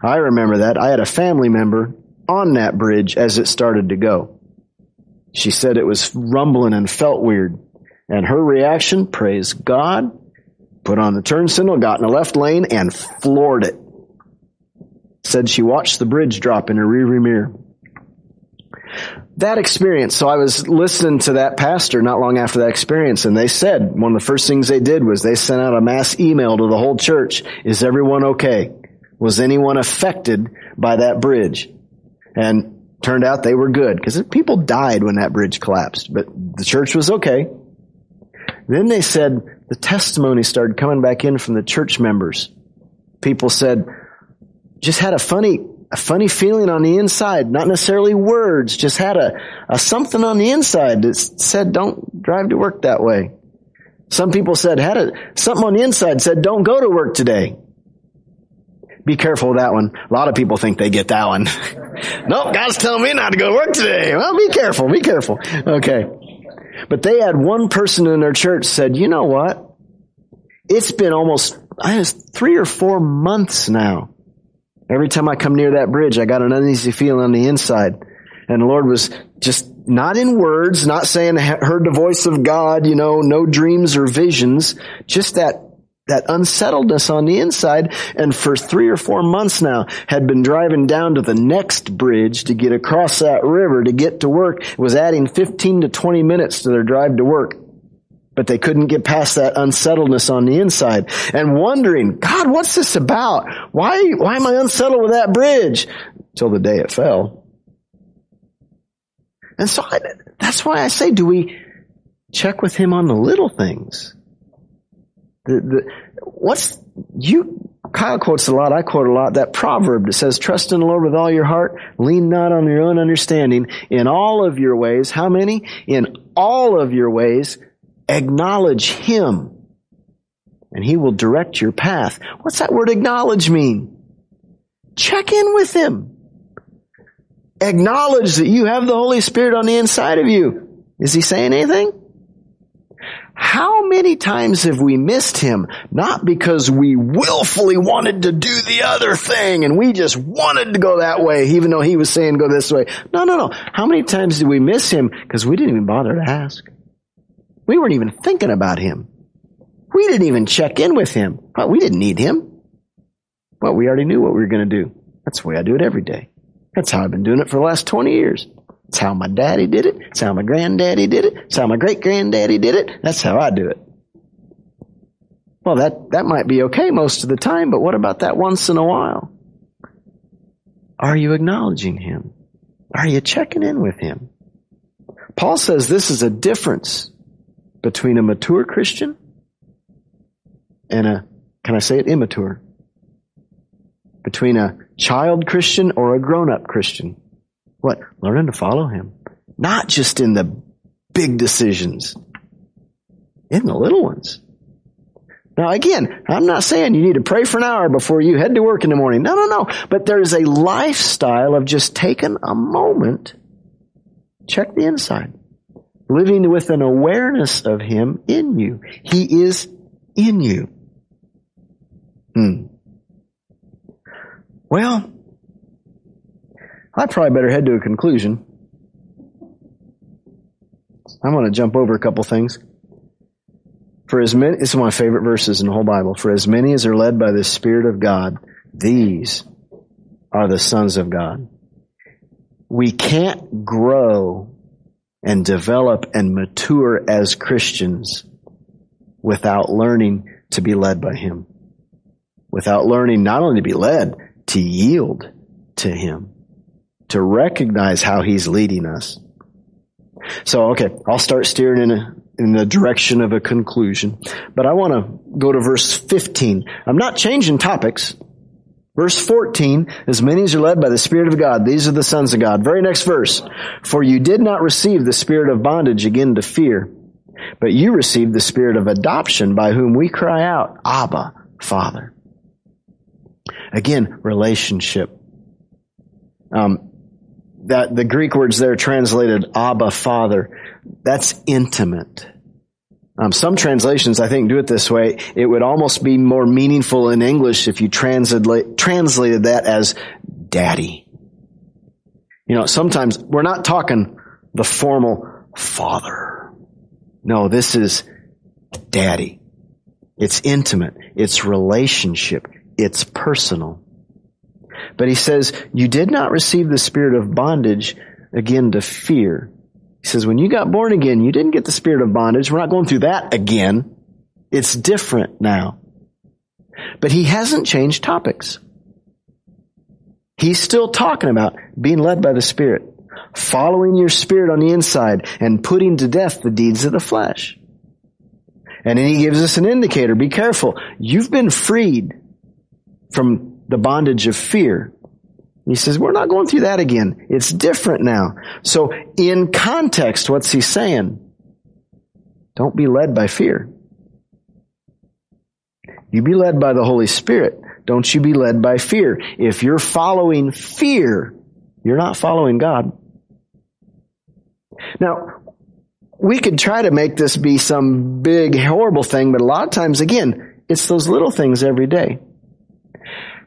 I remember that. I had a family member on that bridge as it started to go. She said it was rumbling and felt weird. And her reaction, praise God, put on the turn signal, got in the left lane, and floored it. Said she watched the bridge drop in her rearview mirror. That experience, so I was listening to that pastor not long after that experience, and they said one of the first things they did was they sent out a mass email to the whole church. Is everyone okay? Was anyone affected by that bridge? And Turned out they were good because people died when that bridge collapsed, but the church was okay. Then they said the testimony started coming back in from the church members. People said, just had a funny, a funny feeling on the inside, not necessarily words, just had a, a something on the inside that said, don't drive to work that way. Some people said, had a, something on the inside said, don't go to work today. Be careful with that one. A lot of people think they get that one. nope, God's telling me not to go to work today. Well, be careful, be careful. Okay. But they had one person in their church said, you know what? It's been almost, three or four months now. Every time I come near that bridge, I got an uneasy feeling on the inside. And the Lord was just not in words, not saying heard the voice of God, you know, no dreams or visions, just that that unsettledness on the inside and for three or four months now had been driving down to the next bridge to get across that river to get to work. It was adding 15 to 20 minutes to their drive to work. But they couldn't get past that unsettledness on the inside. And wondering god what's this about? Why why am i unsettled with that bridge? Till the day it fell. And so I, that's why i say do we check with him on the little things the, the, what's, you, Kyle quotes a lot, I quote a lot, that proverb that says, trust in the Lord with all your heart, lean not on your own understanding, in all of your ways, how many? In all of your ways, acknowledge Him, and He will direct your path. What's that word acknowledge mean? Check in with Him. Acknowledge that you have the Holy Spirit on the inside of you. Is He saying anything? How many times have we missed him? Not because we willfully wanted to do the other thing and we just wanted to go that way, even though he was saying go this way. No, no, no. How many times did we miss him? Because we didn't even bother to ask. We weren't even thinking about him. We didn't even check in with him. Well, we didn't need him. Well, we already knew what we were going to do. That's the way I do it every day. That's how I've been doing it for the last 20 years. It's how my daddy did it. It's how my granddaddy did it. It's how my great granddaddy did it. That's how I do it. Well, that, that might be okay most of the time, but what about that once in a while? Are you acknowledging him? Are you checking in with him? Paul says this is a difference between a mature Christian and a, can I say it, immature? Between a child Christian or a grown up Christian. What? Learning to follow him. Not just in the big decisions, in the little ones. Now again, I'm not saying you need to pray for an hour before you head to work in the morning. No, no, no. But there's a lifestyle of just taking a moment, check the inside, living with an awareness of Him in you. He is in you. Hmm. Well, I probably better head to a conclusion. I'm going to jump over a couple things. For as many, is one of my favorite verses in the whole Bible. For as many as are led by the Spirit of God, these are the sons of God. We can't grow and develop and mature as Christians without learning to be led by Him. Without learning not only to be led, to yield to Him. To recognize how He's leading us. So, okay, I'll start steering in a, in the direction of a conclusion. But I want to go to verse 15. I'm not changing topics. Verse 14, as many as are led by the Spirit of God, these are the sons of God. Very next verse. For you did not receive the spirit of bondage again to fear, but you received the spirit of adoption by whom we cry out, Abba, Father. Again, relationship. Um, that the Greek words there translated Abba, Father, that's intimate. Um, some translations, I think, do it this way. It would almost be more meaningful in English if you translate, translated that as daddy. You know, sometimes we're not talking the formal father. No, this is daddy. It's intimate. It's relationship. It's personal. But he says, you did not receive the spirit of bondage again to fear he says, when you got born again, you didn't get the spirit of bondage. We're not going through that again. It's different now. But he hasn't changed topics. He's still talking about being led by the Spirit, following your spirit on the inside, and putting to death the deeds of the flesh. And then he gives us an indicator. Be careful. You've been freed from the bondage of fear. He says, we're not going through that again. It's different now. So in context, what's he saying? Don't be led by fear. You be led by the Holy Spirit. Don't you be led by fear. If you're following fear, you're not following God. Now, we could try to make this be some big, horrible thing, but a lot of times, again, it's those little things every day.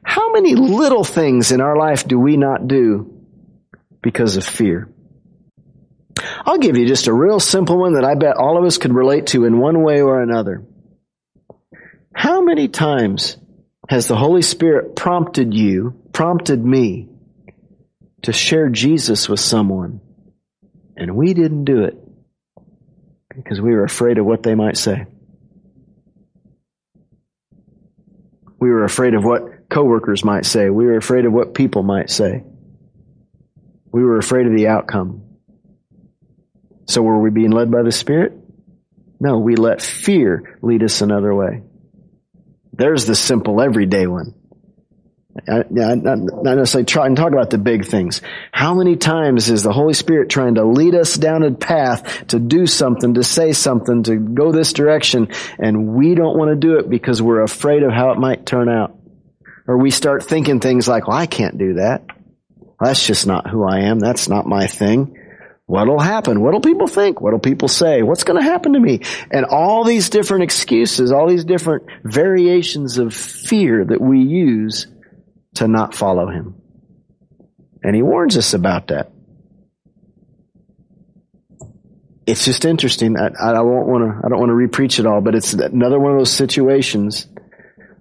How many little things in our life do we not do because of fear? I'll give you just a real simple one that I bet all of us could relate to in one way or another. How many times has the Holy Spirit prompted you, prompted me, to share Jesus with someone, and we didn't do it because we were afraid of what they might say? We were afraid of what coworkers might say. We were afraid of what people might say. We were afraid of the outcome. So were we being led by the Spirit? No, we let fear lead us another way. There's the simple everyday one. I, not, not necessarily try and talk about the big things. How many times is the Holy Spirit trying to lead us down a path to do something, to say something, to go this direction, and we don't want to do it because we're afraid of how it might turn out? Or we start thinking things like, well, I can't do that. That's just not who I am. That's not my thing. What'll happen? What'll people think? What'll people say? What's going to happen to me? And all these different excuses, all these different variations of fear that we use to not follow him. And he warns us about that. It's just interesting. I, I don't want to, I don't want to repreach it all, but it's another one of those situations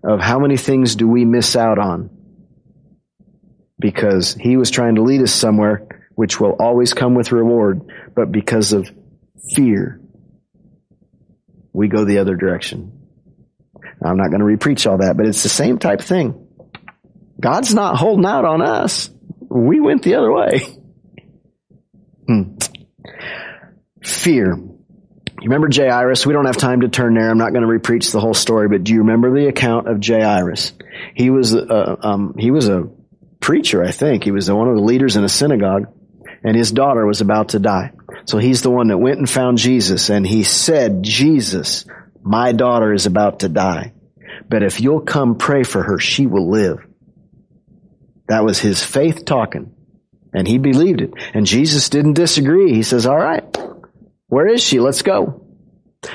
of how many things do we miss out on because he was trying to lead us somewhere which will always come with reward, but because of fear, we go the other direction. I'm not going to repreach all that, but it's the same type thing. God's not holding out on us. We went the other way. Hmm. Fear. You remember Jairus? We don't have time to turn there. I'm not going to repreach the whole story, but do you remember the account of Jairus? He was, uh, um, he was a preacher, I think. He was one of the leaders in a synagogue, and his daughter was about to die. So he's the one that went and found Jesus, and he said, Jesus, my daughter is about to die. But if you'll come pray for her, she will live. That was his faith talking. And he believed it. And Jesus didn't disagree. He says, all right, where is she? Let's go.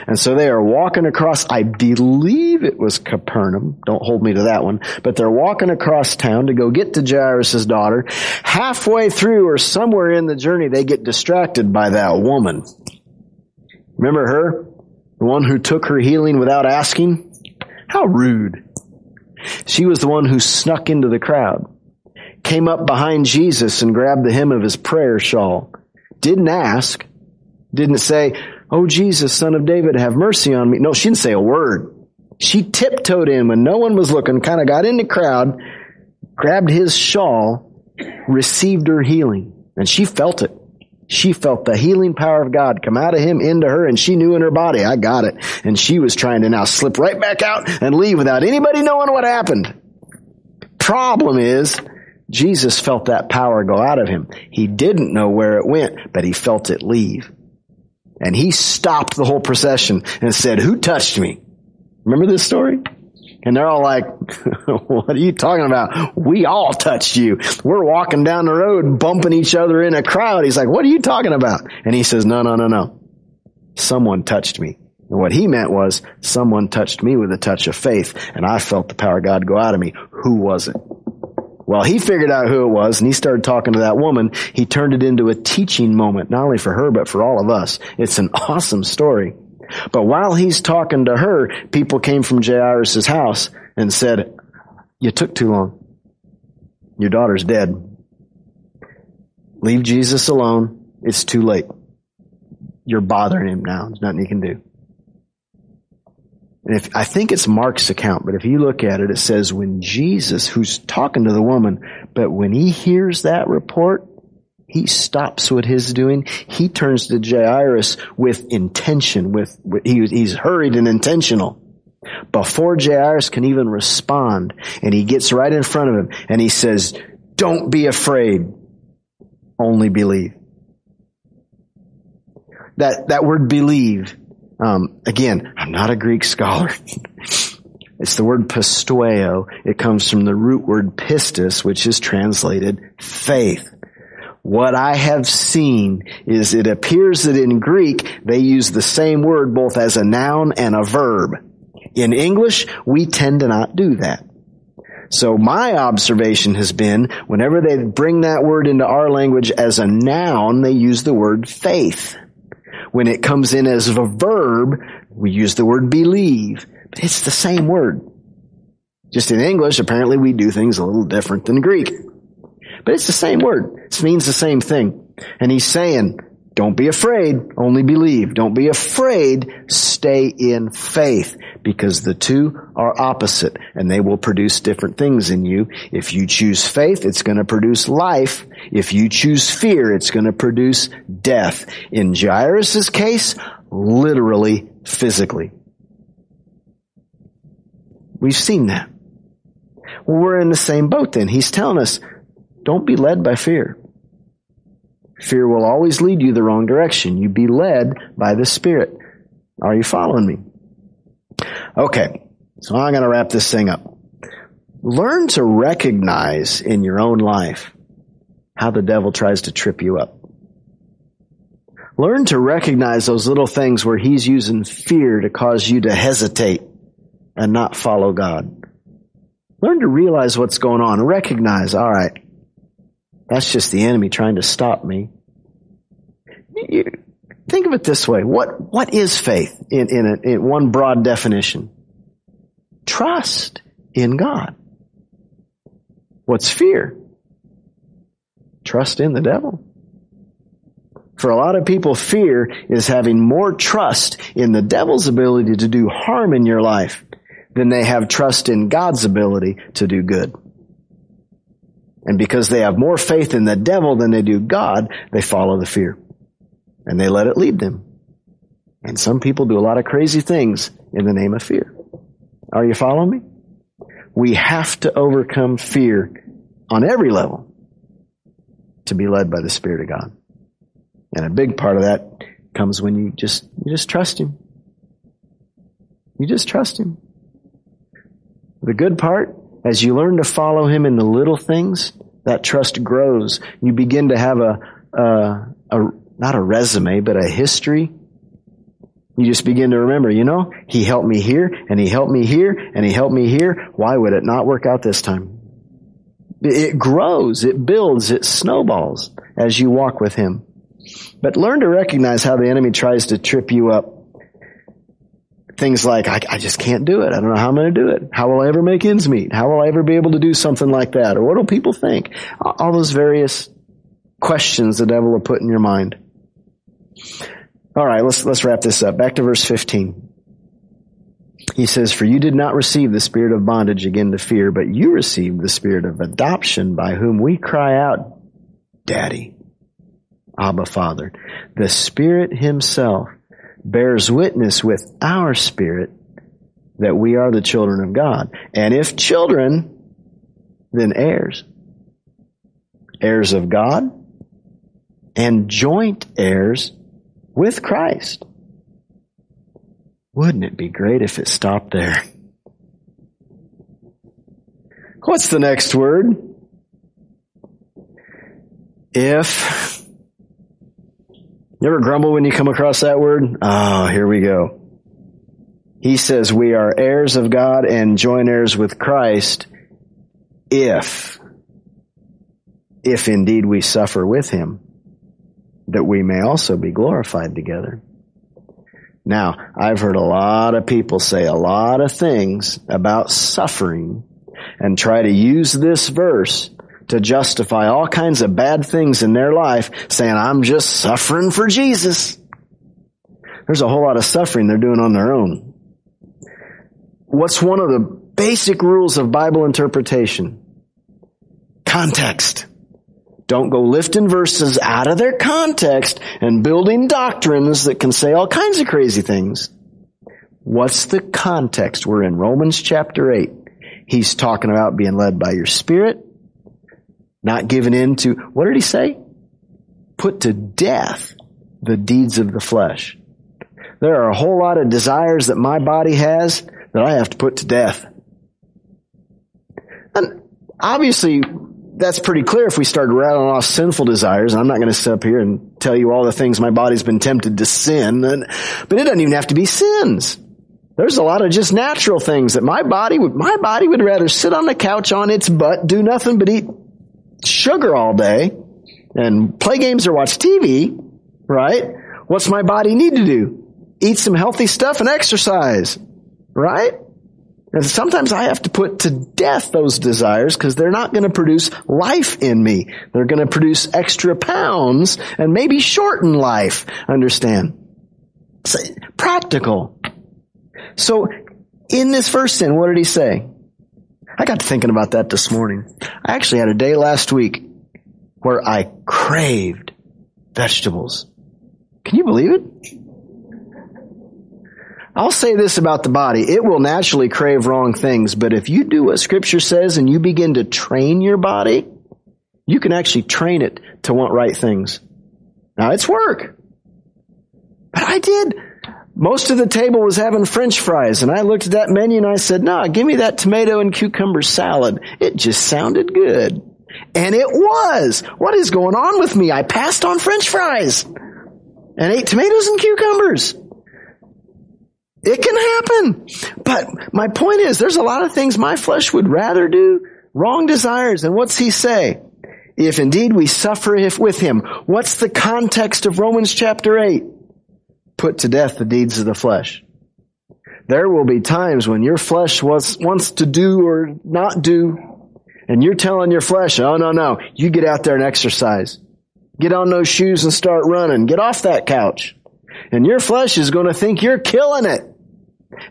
And so they are walking across, I believe it was Capernaum. Don't hold me to that one. But they're walking across town to go get to Jairus' daughter. Halfway through or somewhere in the journey, they get distracted by that woman. Remember her? The one who took her healing without asking? How rude. She was the one who snuck into the crowd, came up behind Jesus and grabbed the hem of his prayer shawl. Didn't ask, didn't say, Oh Jesus, son of David, have mercy on me. No, she didn't say a word. She tiptoed in when no one was looking, kind of got in the crowd, grabbed his shawl, received her healing. And she felt it. She felt the healing power of God come out of him into her and she knew in her body, I got it. And she was trying to now slip right back out and leave without anybody knowing what happened. Problem is, Jesus felt that power go out of him. He didn't know where it went, but he felt it leave. And he stopped the whole procession and said, who touched me? Remember this story? And they're all like, what are you talking about? We all touched you. We're walking down the road bumping each other in a crowd. He's like, what are you talking about? And he says, no, no, no, no. Someone touched me. And what he meant was someone touched me with a touch of faith and I felt the power of God go out of me. Who was it? Well, he figured out who it was and he started talking to that woman. He turned it into a teaching moment, not only for her, but for all of us. It's an awesome story. But while he's talking to her, people came from Jairus' house and said, you took too long. Your daughter's dead. Leave Jesus alone. It's too late. You're bothering him now. There's nothing you can do. And if, I think it's Mark's account, but if you look at it, it says when Jesus, who's talking to the woman, but when he hears that report, he stops what he's doing. He turns to Jairus with intention, with, with he, he's hurried and intentional. Before Jairus can even respond, and he gets right in front of him, and he says, don't be afraid, only believe. That, that word believe, um, again, I'm not a Greek scholar. It's the word pisteuo. It comes from the root word pistis, which is translated faith. What I have seen is it appears that in Greek they use the same word both as a noun and a verb. In English, we tend to not do that. So my observation has been whenever they bring that word into our language as a noun, they use the word faith. When it comes in as a verb, we use the word believe. But it's the same word. Just in English, apparently we do things a little different than Greek. But it's the same word. It means the same thing. And he's saying, don't be afraid, only believe. Don't be afraid, stay in faith because the two are opposite and they will produce different things in you. If you choose faith, it's going to produce life. If you choose fear, it's going to produce death. In Jairus' case, literally, physically. We've seen that. Well, we're in the same boat then. He's telling us, don't be led by fear. Fear will always lead you the wrong direction. You be led by the Spirit. Are you following me? Okay, so I'm going to wrap this thing up. Learn to recognize in your own life how the devil tries to trip you up. Learn to recognize those little things where he's using fear to cause you to hesitate and not follow God. Learn to realize what's going on. Recognize, all right, that's just the enemy trying to stop me. You, think of it this way. What, what is faith in, in, a, in one broad definition? Trust in God. What's fear? Trust in the devil. For a lot of people, fear is having more trust in the devil's ability to do harm in your life than they have trust in God's ability to do good. And because they have more faith in the devil than they do God, they follow the fear. And they let it lead them. And some people do a lot of crazy things in the name of fear. Are you following me? We have to overcome fear on every level to be led by the Spirit of God. And a big part of that comes when you just, you just trust Him. You just trust Him. The good part as you learn to follow him in the little things, that trust grows. You begin to have a, a, a not a resume, but a history. You just begin to remember, you know, he helped me here, and he helped me here, and he helped me here. Why would it not work out this time? It grows, it builds, it snowballs as you walk with him. But learn to recognize how the enemy tries to trip you up things like, I, I, just can't do it. I don't know how I'm going to do it. How will I ever make ends meet? How will I ever be able to do something like that? Or what do people think? All those various questions the devil will put in your mind. All right, let's, let's wrap this up. Back to verse 15. He says, For you did not receive the spirit of bondage again to fear, but you received the spirit of adoption by whom we cry out, Daddy, Abba Father. The Spirit Himself bears witness with our spirit that we are the children of God. And if children, then heirs. Heirs of God and joint heirs with Christ. Wouldn't it be great if it stopped there? What's the next word? If. You ever grumble when you come across that word? Oh, here we go. He says we are heirs of God and joint heirs with Christ if, if indeed we suffer with him, that we may also be glorified together. Now, I've heard a lot of people say a lot of things about suffering and try to use this verse to justify all kinds of bad things in their life, saying, I'm just suffering for Jesus. There's a whole lot of suffering they're doing on their own. What's one of the basic rules of Bible interpretation? Context. Don't go lifting verses out of their context and building doctrines that can say all kinds of crazy things. What's the context? We're in Romans chapter 8. He's talking about being led by your spirit, not given in to, what did he say? Put to death the deeds of the flesh. There are a whole lot of desires that my body has that I have to put to death. And obviously, that's pretty clear if we start rattling off sinful desires. I'm not going to sit up here and tell you all the things my body's been tempted to sin, but it doesn't even have to be sins. There's a lot of just natural things that my body would, my body would rather sit on the couch on its butt, do nothing but eat sugar all day and play games or watch TV, right? What's my body need to do? Eat some healthy stuff and exercise, right? And sometimes I have to put to death those desires because they're not going to produce life in me. They're going to produce extra pounds and maybe shorten life. Understand? It's practical. So in this first sin, what did he say? I got to thinking about that this morning. I actually had a day last week where I craved vegetables. Can you believe it? I'll say this about the body. It will naturally crave wrong things, but if you do what scripture says and you begin to train your body, you can actually train it to want right things. Now it's work. But I did. Most of the table was having french fries and I looked at that menu and I said, nah, give me that tomato and cucumber salad. It just sounded good. And it was. What is going on with me? I passed on french fries and ate tomatoes and cucumbers. It can happen. But my point is, there's a lot of things my flesh would rather do. Wrong desires. And what's he say? If indeed we suffer if with him. What's the context of Romans chapter 8? Put to death the deeds of the flesh. There will be times when your flesh wants, wants to do or not do, and you're telling your flesh, oh no, no, you get out there and exercise. Get on those shoes and start running. Get off that couch. And your flesh is going to think you're killing it.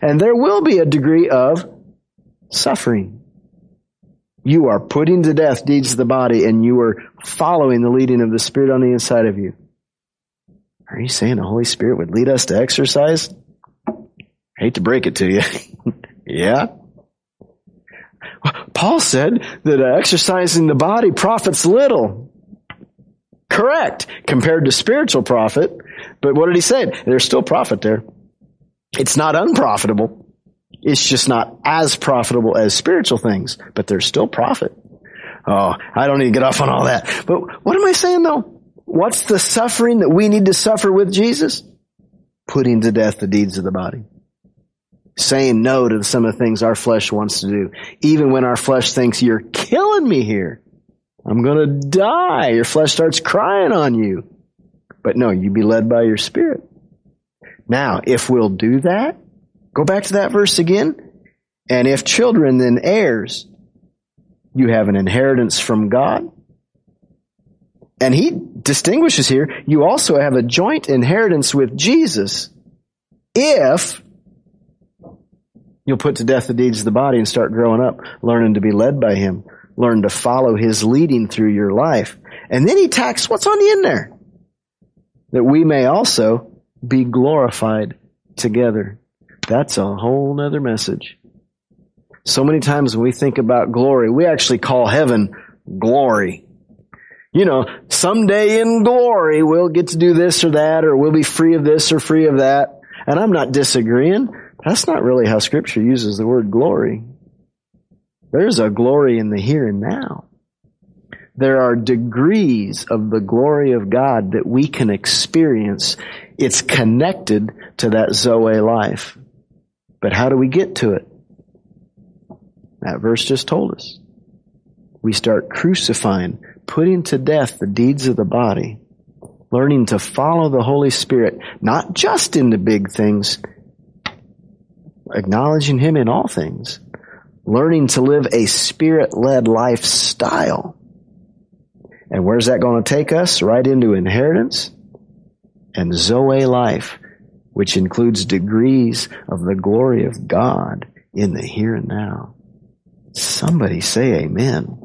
And there will be a degree of suffering. You are putting to death deeds of the body and you are following the leading of the Spirit on the inside of you. Are you saying the Holy Spirit would lead us to exercise? I hate to break it to you. yeah. Paul said that exercising the body profits little. Correct. Compared to spiritual profit. But what did he say? There's still profit there. It's not unprofitable. It's just not as profitable as spiritual things, but there's still profit. Oh, I don't need to get off on all that. But what am I saying though? What's the suffering that we need to suffer with Jesus? Putting to death the deeds of the body. Saying no to some of the things our flesh wants to do. Even when our flesh thinks you're killing me here. I'm gonna die. Your flesh starts crying on you. But no, you be led by your spirit. Now, if we'll do that, go back to that verse again. And if children, then heirs, you have an inheritance from God And he distinguishes here, you also have a joint inheritance with Jesus if you'll put to death the deeds of the body and start growing up, learning to be led by him, learn to follow his leading through your life. And then he tacks what's on the end there? That we may also be glorified together. That's a whole nother message. So many times when we think about glory, we actually call heaven glory. You know, someday in glory we'll get to do this or that, or we'll be free of this or free of that. And I'm not disagreeing. That's not really how scripture uses the word glory. There's a glory in the here and now. There are degrees of the glory of God that we can experience. It's connected to that Zoe life. But how do we get to it? That verse just told us. We start crucifying, putting to death the deeds of the body, learning to follow the Holy Spirit, not just in the big things, acknowledging Him in all things, learning to live a spirit-led lifestyle. And where's that going to take us? Right into inheritance and Zoe life, which includes degrees of the glory of God in the here and now. Somebody say amen.